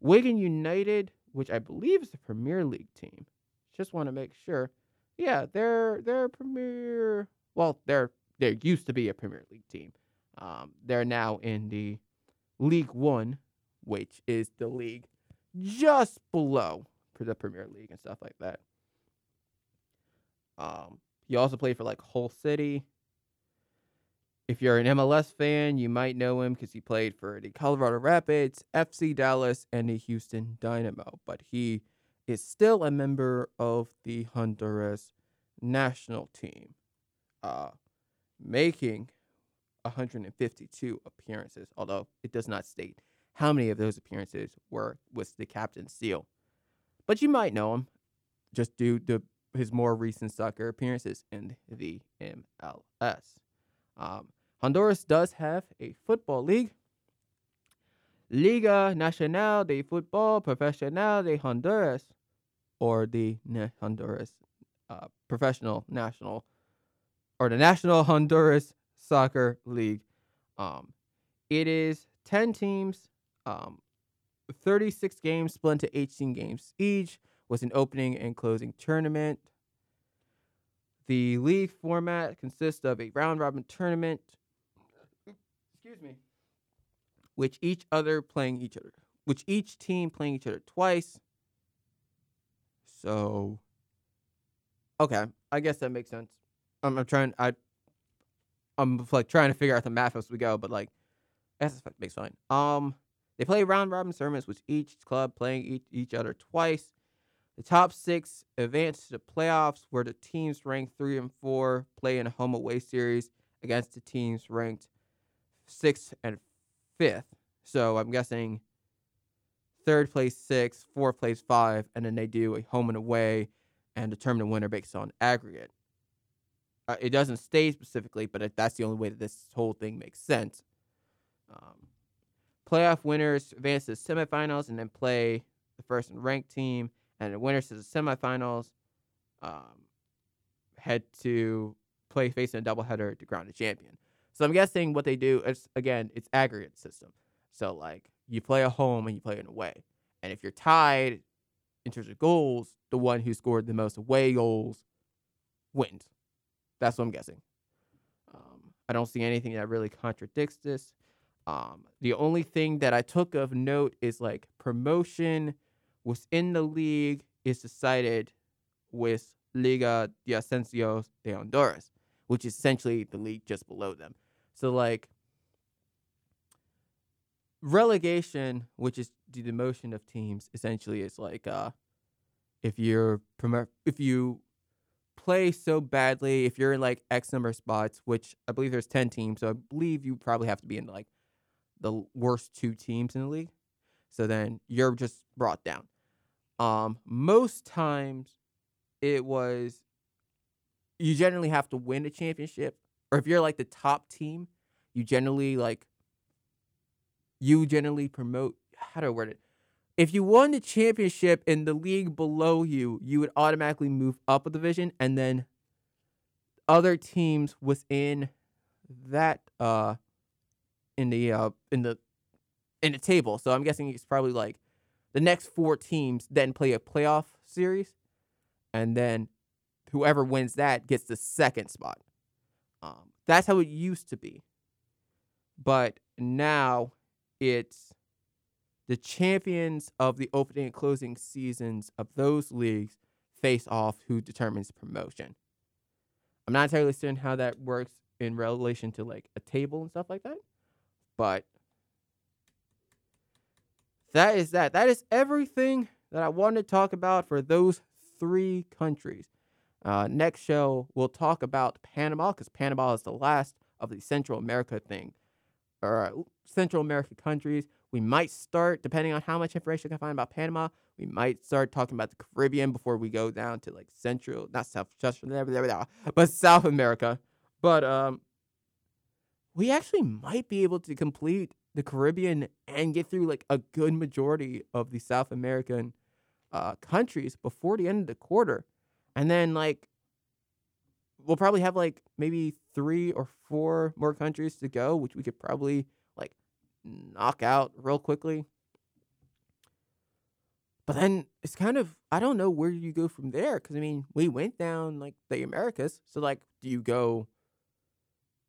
Wigan United, which I believe is a Premier League team. Just want to make sure. Yeah, they're they're Premier. Well, they're they used to be a Premier League team. Um, they're now in the League One, which is the league just below the Premier League and stuff like that. Um, he also played for like Hull City. If you're an MLS fan, you might know him because he played for the Colorado Rapids, FC Dallas, and the Houston Dynamo. But he is still a member of the Honduras national team, uh, making 152 appearances, although it does not state how many of those appearances were with the captain seal. But you might know him just due to his more recent soccer appearances in the MLS. Um, Honduras does have a football league, Liga Nacional de Football Profesional de Honduras, or the Honduras uh, Professional National, or the National Honduras Soccer League. Um, it is 10 teams, um, 36 games split into 18 games each, with an opening and closing tournament. The league format consists of a round robin tournament, excuse me, which each other playing each other, which each team playing each other twice. So, okay, I guess that makes sense. I'm, I'm trying. I I'm like trying to figure out the math as we go, but like that's makes fine. Um, they play round robin tournaments with each club playing each, each other twice. The top six advance to the playoffs, where the teams ranked three and four play in a home away series against the teams ranked sixth and fifth. So I'm guessing third place six, fourth place five, and then they do a home and away and determine the winner based on aggregate. Uh, it doesn't stay specifically, but that's the only way that this whole thing makes sense. Um, playoff winners advance to the semifinals and then play the first and ranked team, and the winners to the semifinals um, head to play facing a doubleheader to ground a champion. So I'm guessing what they do is again it's aggregate system. So like you play a home and you play an away, and if you're tied in terms of goals, the one who scored the most away goals wins. That's what I'm guessing. Um, I don't see anything that really contradicts this. Um, the only thing that I took of note is like promotion within the league is decided with Liga de Ascensos de Honduras, which is essentially the league just below them. So like relegation, which is the demotion of teams, essentially is like uh, if you're promo- if you play so badly, if you're in like X number of spots, which I believe there's ten teams, so I believe you probably have to be in like the worst two teams in the league. So then you're just brought down. Um, most times it was you generally have to win a championship, or if you're like the top team, you generally like you generally promote. How I word it? If you won the championship in the league below you, you would automatically move up a division, and then other teams within that uh in the uh in the in the table. So I'm guessing it's probably like the next four teams then play a playoff series, and then whoever wins that gets the second spot. Um, that's how it used to be, but now it's the champions of the opening and closing seasons of those leagues face off who determines promotion. I'm not entirely certain how that works in relation to like a table and stuff like that, but that is that. That is everything that I wanted to talk about for those three countries. Uh, next show, we'll talk about Panama because Panama is the last of the Central America thing, or uh, Central American countries. We might start, depending on how much information I can find about Panama, we might start talking about the Caribbean before we go down to like Central, not South, but South America. But um, we actually might be able to complete the Caribbean and get through like a good majority of the South American uh, countries before the end of the quarter. And then like we'll probably have like maybe three or four more countries to go, which we could probably knock out real quickly. But then it's kind of I don't know where you go from there because I mean we went down like the Americas, so like do you go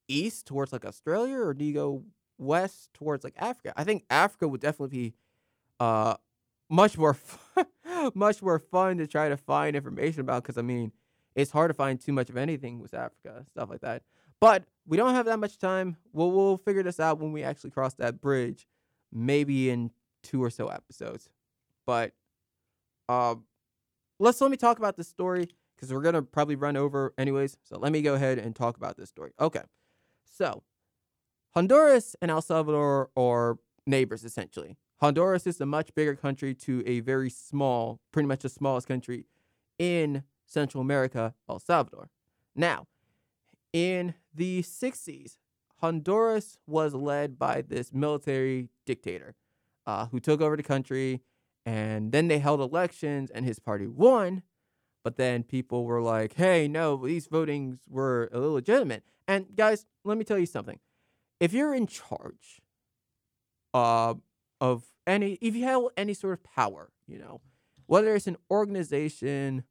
east towards like Australia or do you go west towards like Africa? I think Africa would definitely be uh much more much more fun to try to find information about because I mean it's hard to find too much of anything with Africa, stuff like that. But we don't have that much time. We'll we'll figure this out when we actually cross that bridge, maybe in two or so episodes. But uh, let's let me talk about this story because we're gonna probably run over anyways. So let me go ahead and talk about this story. Okay, so Honduras and El Salvador are neighbors essentially. Honduras is a much bigger country to a very small, pretty much the smallest country in Central America, El Salvador. Now, in the 60s, Honduras was led by this military dictator uh, who took over the country, and then they held elections, and his party won. But then people were like, hey, no, these votings were illegitimate. And guys, let me tell you something. If you're in charge uh, of any, if you have any sort of power, you know, whether it's an organization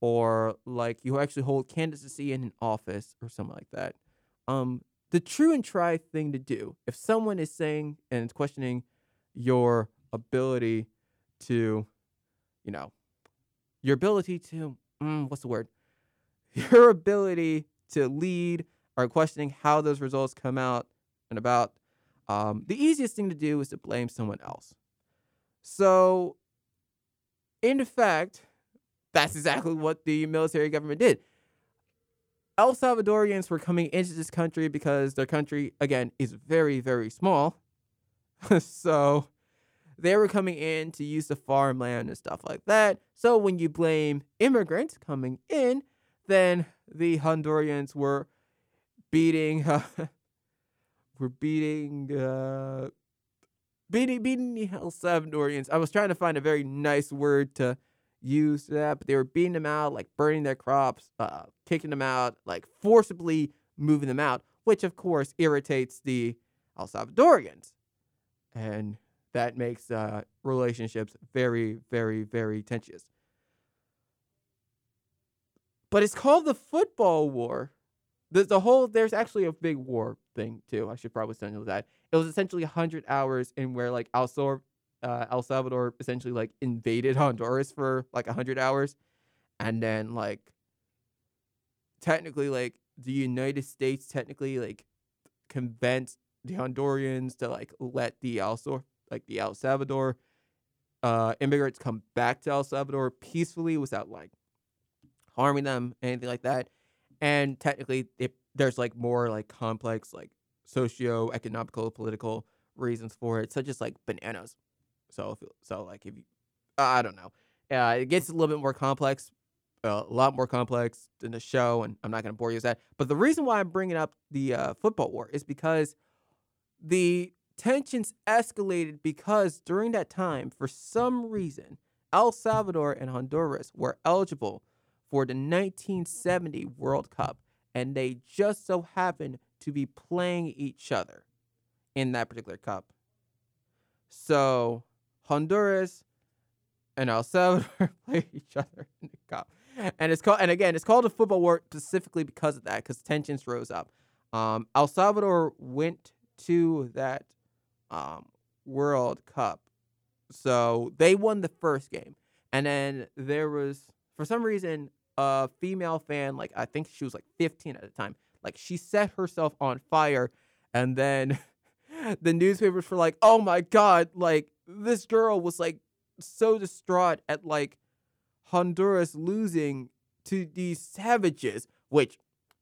or like you actually hold candidacy in an office or something like that, um, the true and try thing to do, if someone is saying and questioning your ability to, you know, your ability to, mm, what's the word? Your ability to lead or questioning how those results come out and about, um, the easiest thing to do is to blame someone else. So, in fact, that's exactly what the military government did. El Salvadorians were coming into this country because their country, again, is very, very small. so they were coming in to use the farmland and stuff like that. So when you blame immigrants coming in, then the Hondurans were beating, uh, were beating, uh, beating, beating the El Salvadorians. I was trying to find a very nice word to use that, but they were beating them out, like burning their crops, uh, kicking them out, like forcibly moving them out, which of course irritates the El Salvadorians. And that makes uh, relationships very, very, very tenuous. But it's called the football war. The, the whole there's actually a big war thing too. I should probably send you that. It was essentially hundred hours in where like El, Sor- uh, El Salvador essentially like invaded Honduras for like hundred hours, and then like technically like the United States technically like convinced the Hondurans to like let the El like the El Salvador uh, immigrants come back to El Salvador peacefully without like harming them, anything like that. And technically, it, there's like more like complex like socio-economical, political reasons for it, such as like bananas. So, so like if you, I don't know, uh, it gets a little bit more complex, uh, a lot more complex than the show, and I'm not going to bore you with that. But the reason why I'm bringing up the uh, football war is because the tensions escalated because during that time, for some reason, El Salvador and Honduras were eligible for the 1970 World Cup, and they just so happened to be playing each other in that particular cup. So Honduras and El Salvador play each other in the cup, and it's called and again it's called a football war specifically because of that because tensions rose up. Um, El Salvador went to that um, World Cup, so they won the first game, and then there was for some reason a female fan like I think she was like 15 at the time, like she set herself on fire, and then the newspapers were like, "Oh my god!" Like this girl was like so distraught at like Honduras losing to these savages, which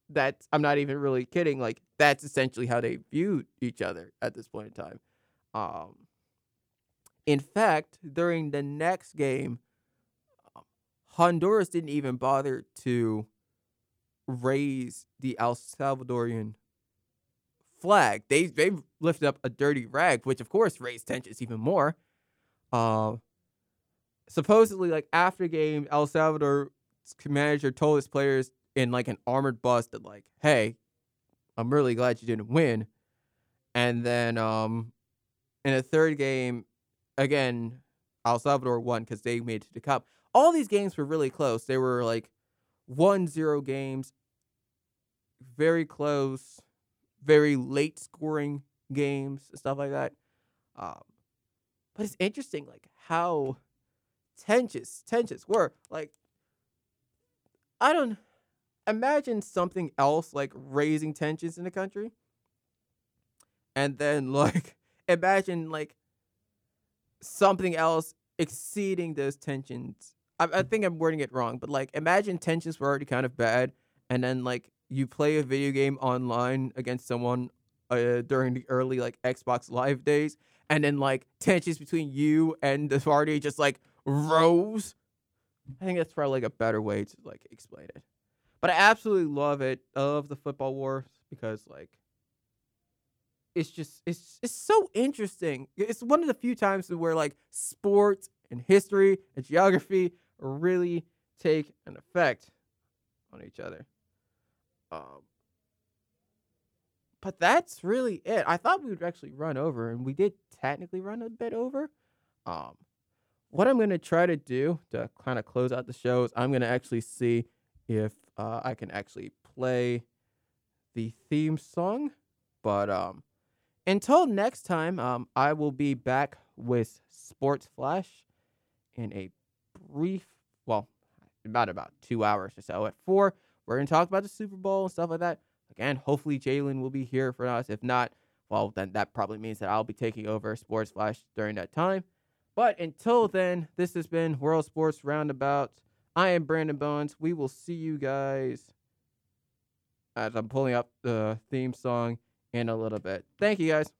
that's I'm not even really kidding. Like that's essentially how they viewed each other at this point in time. Um, in fact, during the next game, Honduras didn't even bother to raise the El Salvadorian flag. They they lifted up a dirty rag, which of course raised tensions even more. Uh, supposedly, like after game, El Salvador's manager told his players in like an armored bus that like, "Hey, I'm really glad you didn't win." And then um, in the third game, again, El Salvador won because they made it to the cup. All these games were really close. They were like 1-0 games, very close very late scoring games and stuff like that. Um, but it's interesting, like how tensions tensions were. Like, I don't imagine something else like raising tensions in the country. And then like imagine like something else exceeding those tensions. I, I think I'm wording it wrong, but like imagine tensions were already kind of bad, and then like you play a video game online against someone uh, during the early like Xbox Live days, and then like tensions between you and the party just like rose. I think that's probably like a better way to like explain it. But I absolutely love it of the football wars because like it's just it's it's so interesting. It's one of the few times where like sports and history and geography really take an effect on each other. Um, but that's really it. I thought we would actually run over, and we did technically run a bit over. Um, what I'm gonna try to do to kind of close out the show is I'm gonna actually see if uh, I can actually play the theme song. But um, until next time, um, I will be back with Sports Flash in a brief, well, about about two hours or so. At four, we're gonna talk about the Super Bowl and stuff like that. Again, hopefully Jalen will be here for us. If not, well, then that probably means that I'll be taking over Sports Flash during that time. But until then, this has been World Sports Roundabout. I am Brandon Bones. We will see you guys as I'm pulling up the theme song in a little bit. Thank you guys.